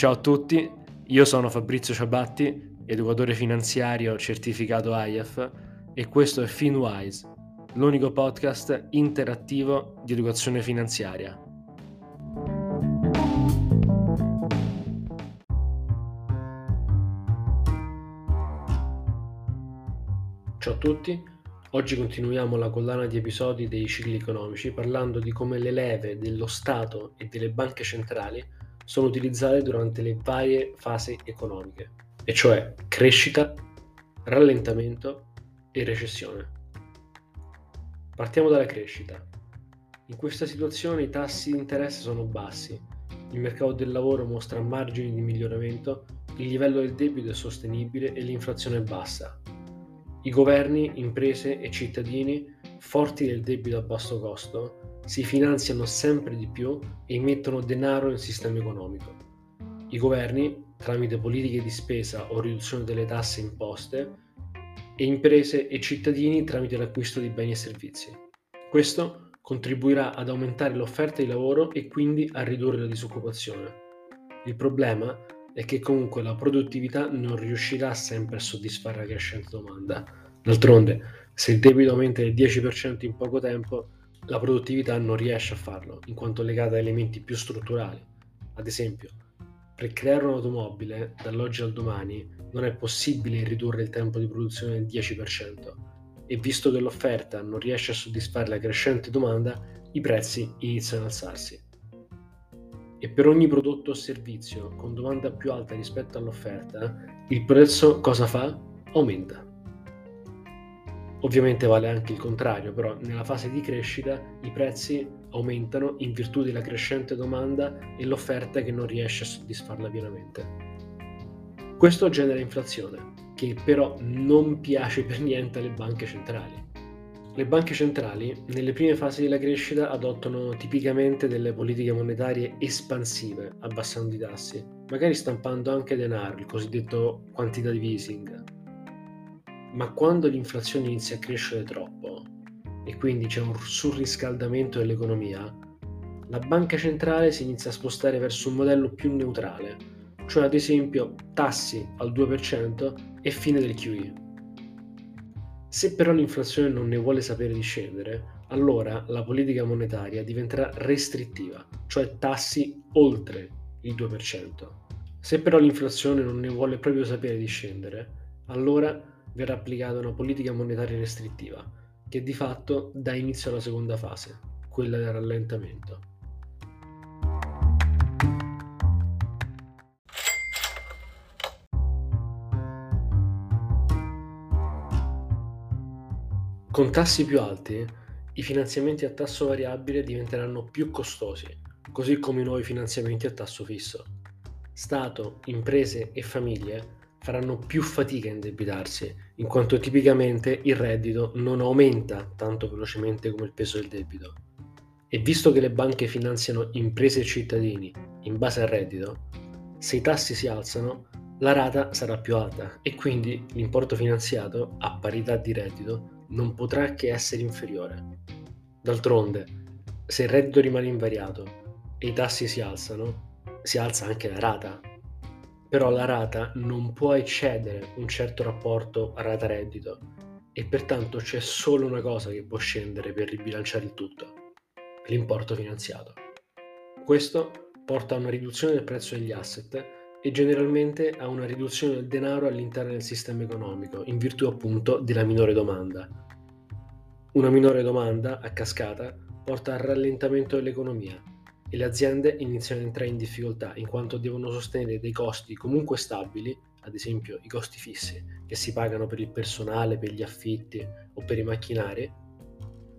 Ciao a tutti, io sono Fabrizio Ciabatti, educatore finanziario certificato IAF e questo è FinWise, l'unico podcast interattivo di educazione finanziaria. Ciao a tutti, oggi continuiamo la collana di episodi dei cicli economici parlando di come le leve dello Stato e delle banche centrali sono utilizzate durante le varie fasi economiche, e cioè crescita, rallentamento e recessione. Partiamo dalla crescita. In questa situazione i tassi di interesse sono bassi, il mercato del lavoro mostra margini di miglioramento, il livello del debito è sostenibile e l'inflazione è bassa. I governi, imprese e cittadini, forti del debito a basso costo, si finanziano sempre di più e immettono denaro nel sistema economico. I governi, tramite politiche di spesa o riduzione delle tasse imposte, e imprese e cittadini tramite l'acquisto di beni e servizi. Questo contribuirà ad aumentare l'offerta di lavoro e quindi a ridurre la disoccupazione. Il problema è che comunque la produttività non riuscirà sempre a soddisfare la crescente domanda. D'altronde, se il debito aumenta del 10% in poco tempo, la produttività non riesce a farlo, in quanto legata a elementi più strutturali. Ad esempio, per creare un'automobile dall'oggi al domani non è possibile ridurre il tempo di produzione del 10% e visto che l'offerta non riesce a soddisfare la crescente domanda, i prezzi iniziano ad alzarsi. E per ogni prodotto o servizio con domanda più alta rispetto all'offerta, il prezzo cosa fa? Aumenta. Ovviamente vale anche il contrario, però nella fase di crescita i prezzi aumentano in virtù della crescente domanda e l'offerta che non riesce a soddisfarla pienamente. Questo genera inflazione, che però non piace per niente alle banche centrali. Le banche centrali nelle prime fasi della crescita adottano tipicamente delle politiche monetarie espansive, abbassando i tassi, magari stampando anche denaro, il cosiddetto quantitative easing, ma quando l'inflazione inizia a crescere troppo e quindi c'è un surriscaldamento dell'economia, la banca centrale si inizia a spostare verso un modello più neutrale, cioè ad esempio tassi al 2% e fine del QE. Se però l'inflazione non ne vuole sapere di scendere, allora la politica monetaria diventerà restrittiva, cioè tassi oltre il 2%. Se però l'inflazione non ne vuole proprio sapere di scendere, allora verrà applicata una politica monetaria restrittiva, che di fatto dà inizio alla seconda fase, quella del rallentamento. Con tassi più alti, i finanziamenti a tasso variabile diventeranno più costosi, così come i nuovi finanziamenti a tasso fisso. Stato, imprese e famiglie faranno più fatica a indebitarsi, in quanto tipicamente il reddito non aumenta tanto velocemente come il peso del debito. E visto che le banche finanziano imprese e cittadini in base al reddito, se i tassi si alzano, la rata sarà più alta e quindi l'importo finanziato, a parità di reddito, non potrà che essere inferiore. D'altronde, se il reddito rimane invariato e i tassi si alzano, si alza anche la rata però la rata non può eccedere un certo rapporto rata-reddito e pertanto c'è solo una cosa che può scendere per ribilanciare il tutto, l'importo finanziato. Questo porta a una riduzione del prezzo degli asset e generalmente a una riduzione del denaro all'interno del sistema economico, in virtù appunto della minore domanda. Una minore domanda, a cascata, porta al rallentamento dell'economia e le aziende iniziano ad entrare in difficoltà in quanto devono sostenere dei costi comunque stabili, ad esempio i costi fissi che si pagano per il personale, per gli affitti o per i macchinari,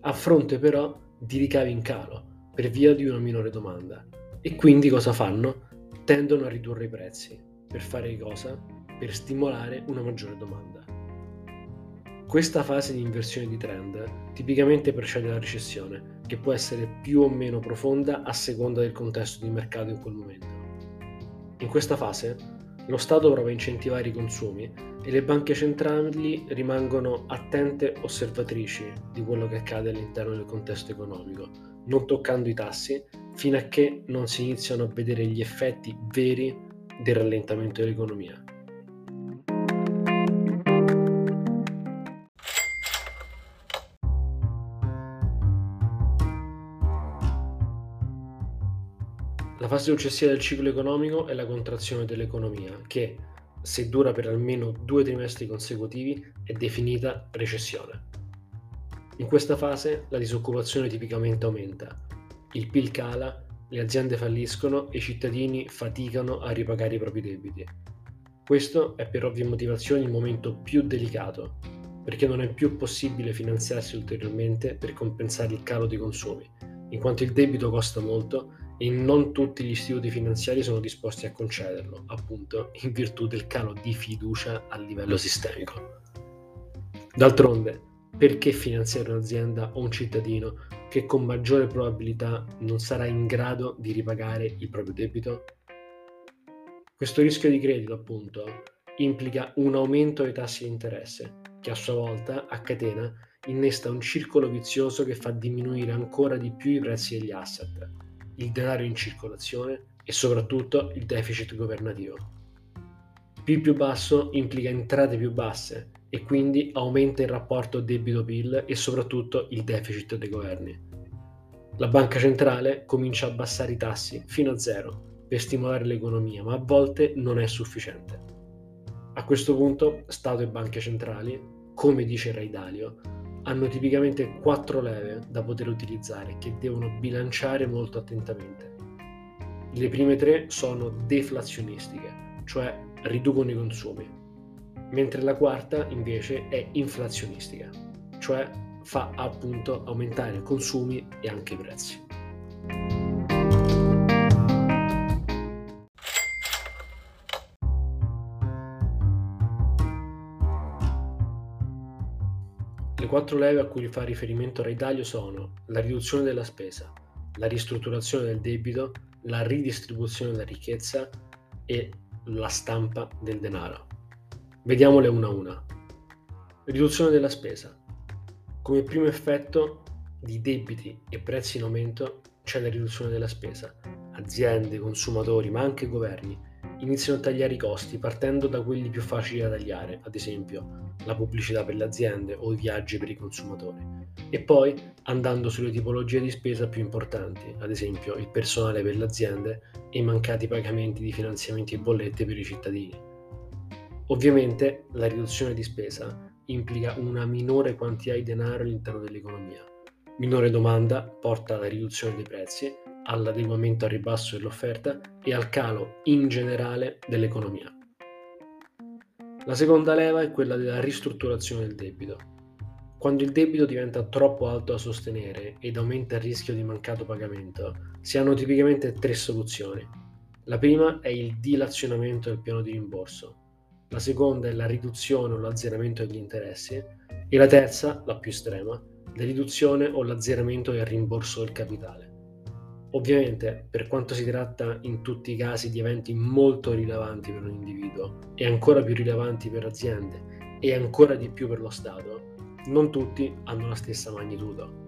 a fronte però di ricavi in calo per via di una minore domanda. E quindi cosa fanno? Tendono a ridurre i prezzi. Per fare cosa? Per stimolare una maggiore domanda. Questa fase di inversione di trend tipicamente precede la recessione, che può essere più o meno profonda a seconda del contesto di mercato in quel momento. In questa fase lo Stato prova a incentivare i consumi e le banche centrali rimangono attente osservatrici di quello che accade all'interno del contesto economico, non toccando i tassi fino a che non si iniziano a vedere gli effetti veri del rallentamento dell'economia. La fase successiva del ciclo economico è la contrazione dell'economia, che, se dura per almeno due trimestri consecutivi, è definita recessione. In questa fase la disoccupazione tipicamente aumenta, il PIL cala, le aziende falliscono e i cittadini faticano a ripagare i propri debiti. Questo è per ovvie motivazioni il momento più delicato, perché non è più possibile finanziarsi ulteriormente per compensare il calo dei consumi, in quanto il debito costa molto e non tutti gli istituti finanziari sono disposti a concederlo, appunto in virtù del calo di fiducia a livello sistemico. D'altronde, perché finanziare un'azienda o un cittadino che con maggiore probabilità non sarà in grado di ripagare il proprio debito? Questo rischio di credito, appunto, implica un aumento dei tassi di interesse, che a sua volta, a catena, innesta un circolo vizioso che fa diminuire ancora di più i prezzi degli asset, il denaro in circolazione e soprattutto il deficit governativo. PIL più basso implica entrate più basse e quindi aumenta il rapporto debito-PIL e soprattutto il deficit dei governi. La banca centrale comincia a abbassare i tassi fino a zero per stimolare l'economia, ma a volte non è sufficiente. A questo punto Stato e banche centrali, come dice Ray Dalio, hanno tipicamente quattro leve da poter utilizzare che devono bilanciare molto attentamente. Le prime tre sono deflazionistiche, cioè riducono i consumi, mentre la quarta invece è inflazionistica, cioè fa appunto aumentare i consumi e anche i prezzi. Le quattro leve a cui fa riferimento Ray Dalio sono la riduzione della spesa, la ristrutturazione del debito, la ridistribuzione della ricchezza e la stampa del denaro. Vediamole una a una. Riduzione della spesa. Come primo effetto di debiti e prezzi in aumento c'è la riduzione della spesa. Aziende, consumatori, ma anche governi iniziano a tagliare i costi partendo da quelli più facili da tagliare, ad esempio la pubblicità per le aziende o i viaggi per i consumatori, e poi andando sulle tipologie di spesa più importanti, ad esempio il personale per le aziende e i mancati pagamenti di finanziamenti e bollette per i cittadini. Ovviamente la riduzione di spesa implica una minore quantità di denaro all'interno dell'economia. Minore domanda porta alla riduzione dei prezzi all'adeguamento al ribasso dell'offerta e al calo in generale dell'economia. La seconda leva è quella della ristrutturazione del debito. Quando il debito diventa troppo alto da sostenere ed aumenta il rischio di mancato pagamento, si hanno tipicamente tre soluzioni. La prima è il dilazionamento del piano di rimborso, la seconda è la riduzione o l'azzeramento degli interessi e la terza, la più estrema, la riduzione o l'azzeramento del rimborso del capitale. Ovviamente, per quanto si tratta in tutti i casi di eventi molto rilevanti per un individuo e ancora più rilevanti per aziende e ancora di più per lo Stato, non tutti hanno la stessa magnitudo.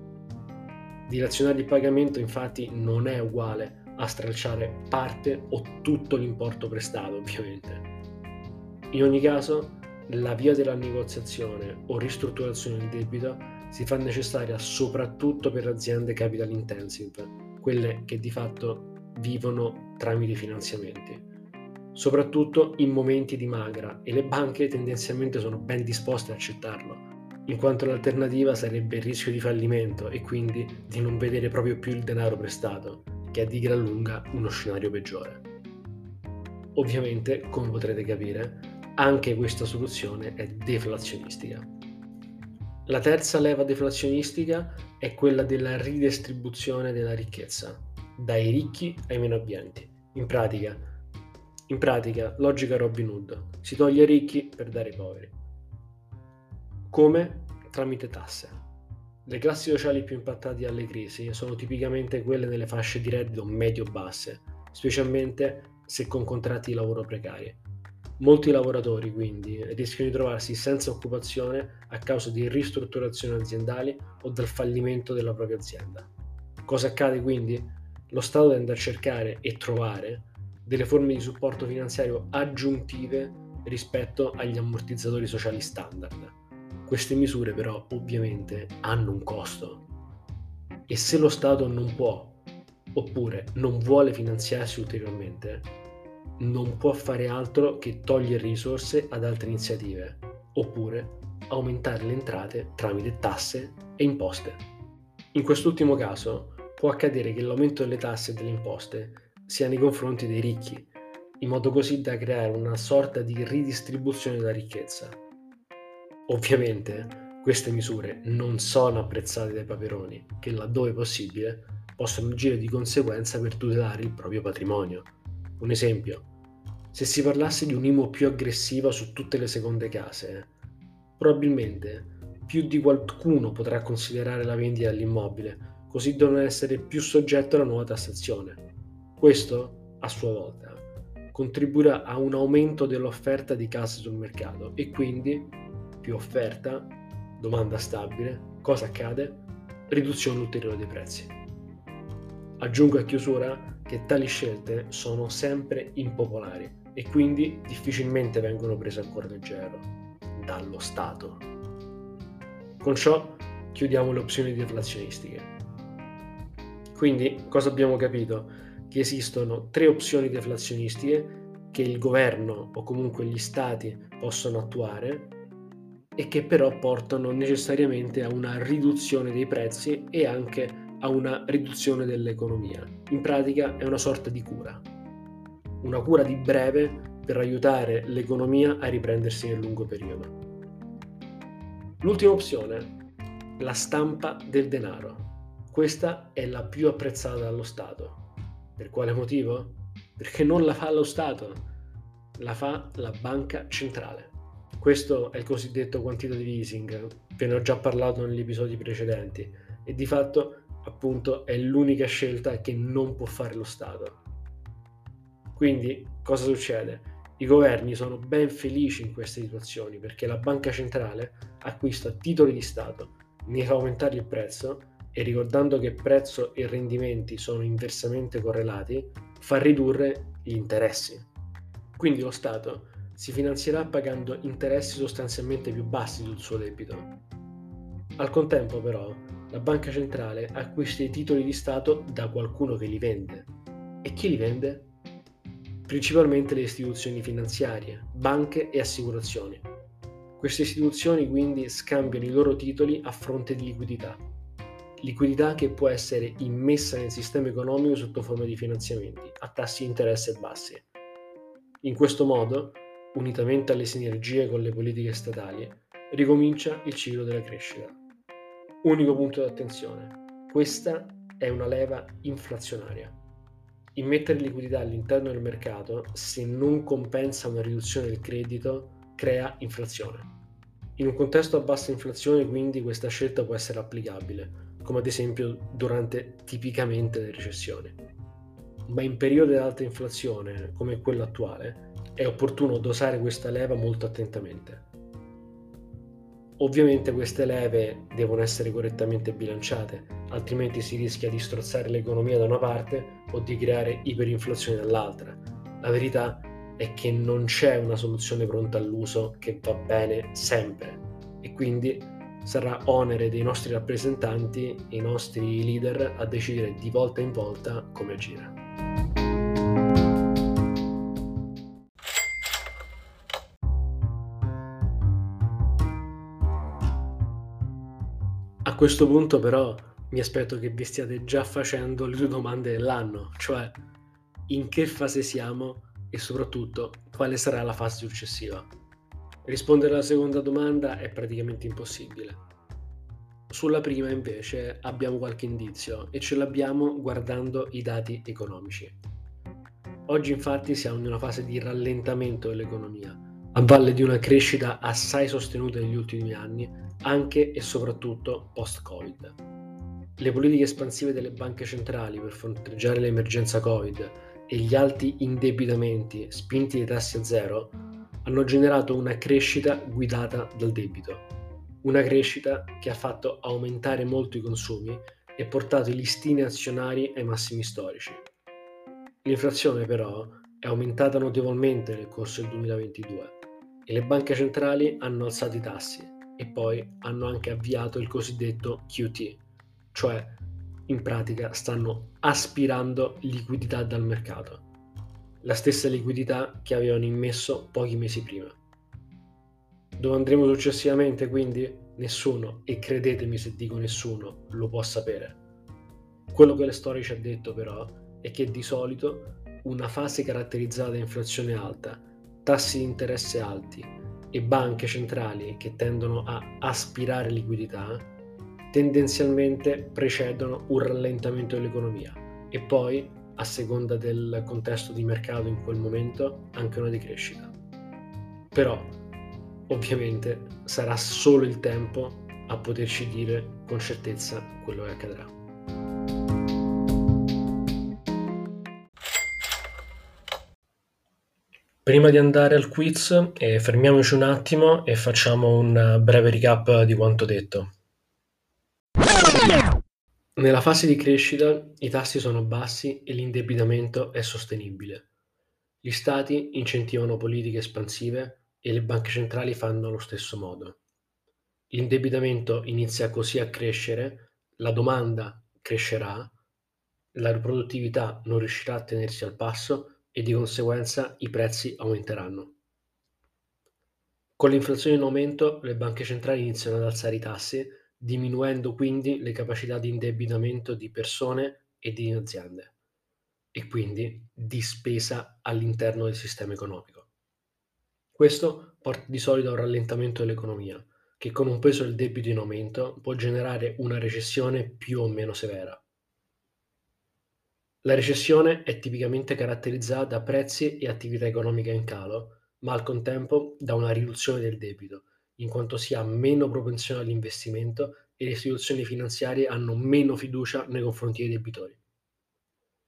Dilazionare il pagamento infatti non è uguale a stralciare parte o tutto l'importo prestato, ovviamente. In ogni caso, la via della negoziazione o ristrutturazione del debito si fa necessaria soprattutto per aziende capital intensive quelle che di fatto vivono tramite finanziamenti, soprattutto in momenti di magra e le banche tendenzialmente sono ben disposte a accettarlo, in quanto l'alternativa sarebbe il rischio di fallimento e quindi di non vedere proprio più il denaro prestato, che è di gran lunga uno scenario peggiore. Ovviamente, come potrete capire, anche questa soluzione è deflazionistica. La terza leva deflazionistica è quella della ridistribuzione della ricchezza, dai ricchi ai meno abbienti. In pratica, in pratica, logica Robin Hood, si toglie ai ricchi per dare ai poveri. Come? Tramite tasse. Le classi sociali più impattate dalle crisi sono tipicamente quelle nelle fasce di reddito medio-basse, specialmente se con contratti di lavoro precari. Molti lavoratori quindi rischiano di trovarsi senza occupazione a causa di ristrutturazioni aziendali o del fallimento della propria azienda. Cosa accade quindi? Lo Stato tende a cercare e trovare delle forme di supporto finanziario aggiuntive rispetto agli ammortizzatori sociali standard. Queste misure però ovviamente hanno un costo e se lo Stato non può oppure non vuole finanziarsi ulteriormente, non può fare altro che togliere risorse ad altre iniziative oppure aumentare le entrate tramite tasse e imposte. In quest'ultimo caso può accadere che l'aumento delle tasse e delle imposte sia nei confronti dei ricchi, in modo così da creare una sorta di ridistribuzione della ricchezza. Ovviamente queste misure non sono apprezzate dai paperoni, che laddove possibile possono agire di conseguenza per tutelare il proprio patrimonio. Un esempio, se si parlasse di un'IMO più aggressiva su tutte le seconde case, probabilmente più di qualcuno potrà considerare la vendita dell'immobile, così da non essere più soggetto alla nuova tassazione. Questo, a sua volta, contribuirà a un aumento dell'offerta di case sul mercato e quindi più offerta, domanda stabile, cosa accade? Riduzione ulteriore dei prezzi. Aggiungo a chiusura che tali scelte sono sempre impopolari e quindi difficilmente vengono prese a cuore leggero dallo Stato. Con ciò chiudiamo le opzioni deflazionistiche. Quindi cosa abbiamo capito? Che esistono tre opzioni deflazionistiche che il governo o comunque gli stati possono attuare e che però portano necessariamente a una riduzione dei prezzi e anche a una riduzione dell'economia. In pratica è una sorta di cura, una cura di breve per aiutare l'economia a riprendersi nel lungo periodo. L'ultima opzione, la stampa del denaro. Questa è la più apprezzata dallo Stato. Per quale motivo? Perché non la fa lo Stato, la fa la banca centrale. Questo è il cosiddetto quantitative easing, ve ne ho già parlato negli episodi precedenti e di fatto appunto è l'unica scelta che non può fare lo Stato. Quindi cosa succede? I governi sono ben felici in queste situazioni perché la banca centrale acquista titoli di Stato, ne fa aumentare il prezzo e ricordando che prezzo e rendimenti sono inversamente correlati, fa ridurre gli interessi. Quindi lo Stato si finanzierà pagando interessi sostanzialmente più bassi sul suo debito. Al contempo però la banca centrale acquista i titoli di Stato da qualcuno che li vende. E chi li vende? Principalmente le istituzioni finanziarie, banche e assicurazioni. Queste istituzioni quindi scambiano i loro titoli a fronte di liquidità. Liquidità che può essere immessa nel sistema economico sotto forma di finanziamenti a tassi di interesse bassi. In questo modo unitamente alle sinergie con le politiche statali, ricomincia il ciclo della crescita. Unico punto di attenzione, questa è una leva inflazionaria. Immettere liquidità all'interno del mercato, se non compensa una riduzione del credito, crea inflazione. In un contesto a bassa inflazione, quindi, questa scelta può essere applicabile, come ad esempio durante tipicamente le recessioni. Ma in periodi di alta inflazione, come quello attuale, è opportuno dosare questa leva molto attentamente. Ovviamente queste leve devono essere correttamente bilanciate, altrimenti si rischia di strozzare l'economia da una parte o di creare iperinflazione dall'altra. La verità è che non c'è una soluzione pronta all'uso che va bene sempre e quindi sarà onere dei nostri rappresentanti, i nostri leader, a decidere di volta in volta come agire. Questo punto però mi aspetto che vi stiate già facendo le due domande dell'anno, cioè in che fase siamo e soprattutto quale sarà la fase successiva. Rispondere alla seconda domanda è praticamente impossibile. Sulla prima invece abbiamo qualche indizio e ce l'abbiamo guardando i dati economici. Oggi infatti siamo in una fase di rallentamento dell'economia, a valle di una crescita assai sostenuta negli ultimi anni anche e soprattutto post-Covid. Le politiche espansive delle banche centrali per fronteggiare l'emergenza Covid e gli alti indebitamenti spinti dai tassi a zero hanno generato una crescita guidata dal debito. Una crescita che ha fatto aumentare molto i consumi e portato i listini azionari ai massimi storici. L'inflazione però è aumentata notevolmente nel corso del 2022 e le banche centrali hanno alzato i tassi e poi hanno anche avviato il cosiddetto QT, cioè in pratica stanno aspirando liquidità dal mercato, la stessa liquidità che avevano immesso pochi mesi prima. Dove andremo successivamente quindi? Nessuno, e credetemi se dico nessuno, lo può sapere. Quello che le storie ci ha detto però è che di solito una fase caratterizzata da inflazione alta, tassi di interesse alti e banche centrali che tendono a aspirare liquidità, tendenzialmente precedono un rallentamento dell'economia e poi, a seconda del contesto di mercato in quel momento, anche una decrescita. Però, ovviamente, sarà solo il tempo a poterci dire con certezza quello che accadrà. Prima di andare al quiz, eh, fermiamoci un attimo e facciamo un breve recap di quanto detto. Nella fase di crescita i tassi sono bassi e l'indebitamento è sostenibile. Gli stati incentivano politiche espansive e le banche centrali fanno allo stesso modo. L'indebitamento inizia così a crescere, la domanda crescerà, la produttività non riuscirà a tenersi al passo e di conseguenza i prezzi aumenteranno. Con l'inflazione in aumento le banche centrali iniziano ad alzare i tassi, diminuendo quindi le capacità di indebitamento di persone e di aziende e quindi di spesa all'interno del sistema economico. Questo porta di solito a un rallentamento dell'economia, che con un peso del debito in aumento può generare una recessione più o meno severa. La recessione è tipicamente caratterizzata da prezzi e attività economica in calo, ma al contempo da una riduzione del debito, in quanto si ha meno propensione all'investimento e le istituzioni finanziarie hanno meno fiducia nei confronti dei debitori.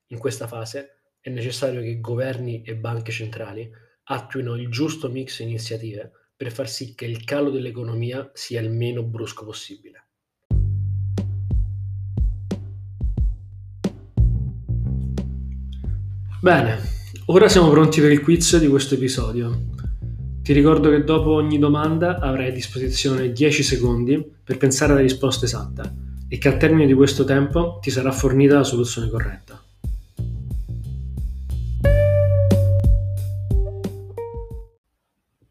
In questa fase è necessario che governi e banche centrali attuino il giusto mix di iniziative per far sì che il calo dell'economia sia il meno brusco possibile. Bene, ora siamo pronti per il quiz di questo episodio. Ti ricordo che dopo ogni domanda avrai a disposizione 10 secondi per pensare alla risposta esatta e che al termine di questo tempo ti sarà fornita la soluzione corretta.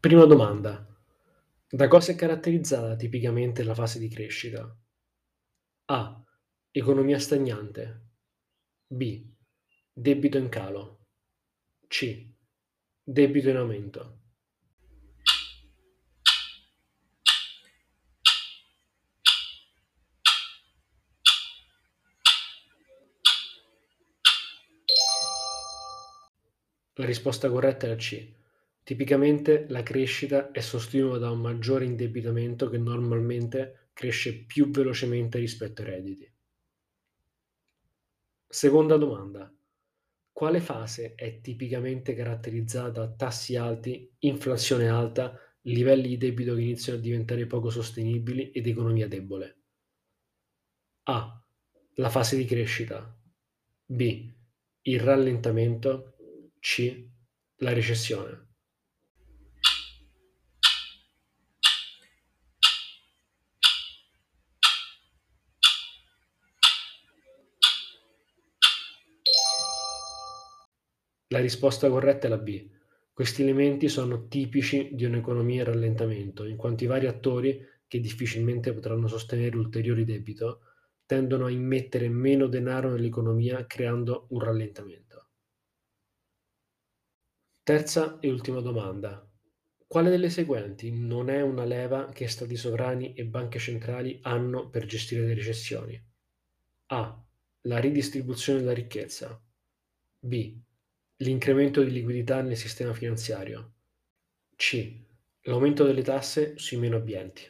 Prima domanda. Da cosa è caratterizzata tipicamente la fase di crescita? A. Economia stagnante. B. Debito in calo. C. Debito in aumento. La risposta corretta è la C. Tipicamente la crescita è sostenuta da un maggiore indebitamento che normalmente cresce più velocemente rispetto ai redditi. Seconda domanda. Quale fase è tipicamente caratterizzata da tassi alti, inflazione alta, livelli di debito che iniziano a diventare poco sostenibili ed economia debole? A. La fase di crescita. B. Il rallentamento. C. La recessione. La risposta corretta è la B. Questi elementi sono tipici di un'economia in rallentamento, in quanto i vari attori, che difficilmente potranno sostenere ulteriori debito, tendono a immettere meno denaro nell'economia creando un rallentamento. Terza e ultima domanda. Quale delle seguenti non è una leva che stati sovrani e banche centrali hanno per gestire le recessioni? A. La ridistribuzione della ricchezza. B. L'incremento di liquidità nel sistema finanziario. C. L'aumento delle tasse sui meno abbienti.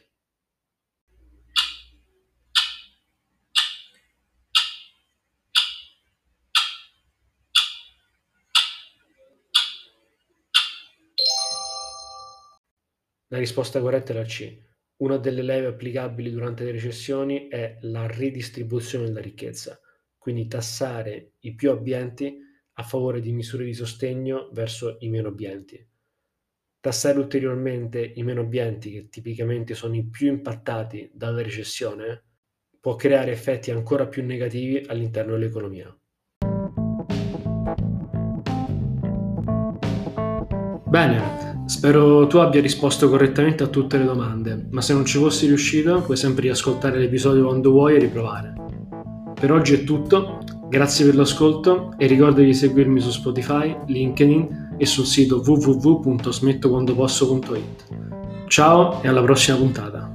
La risposta corretta è la C. Una delle leve applicabili durante le recessioni è la ridistribuzione della ricchezza, quindi tassare i più abbienti a favore di misure di sostegno verso i meno abbienti. Tassare ulteriormente i meno abbienti, che tipicamente sono i più impattati dalla recessione, può creare effetti ancora più negativi all'interno dell'economia. Bene, spero tu abbia risposto correttamente a tutte le domande, ma se non ci fossi riuscito puoi sempre riascoltare l'episodio quando vuoi e riprovare. Per oggi è tutto, grazie per l'ascolto e ricorda di seguirmi su Spotify, LinkedIn e sul sito www.smettoquandoposso.it. Ciao e alla prossima puntata!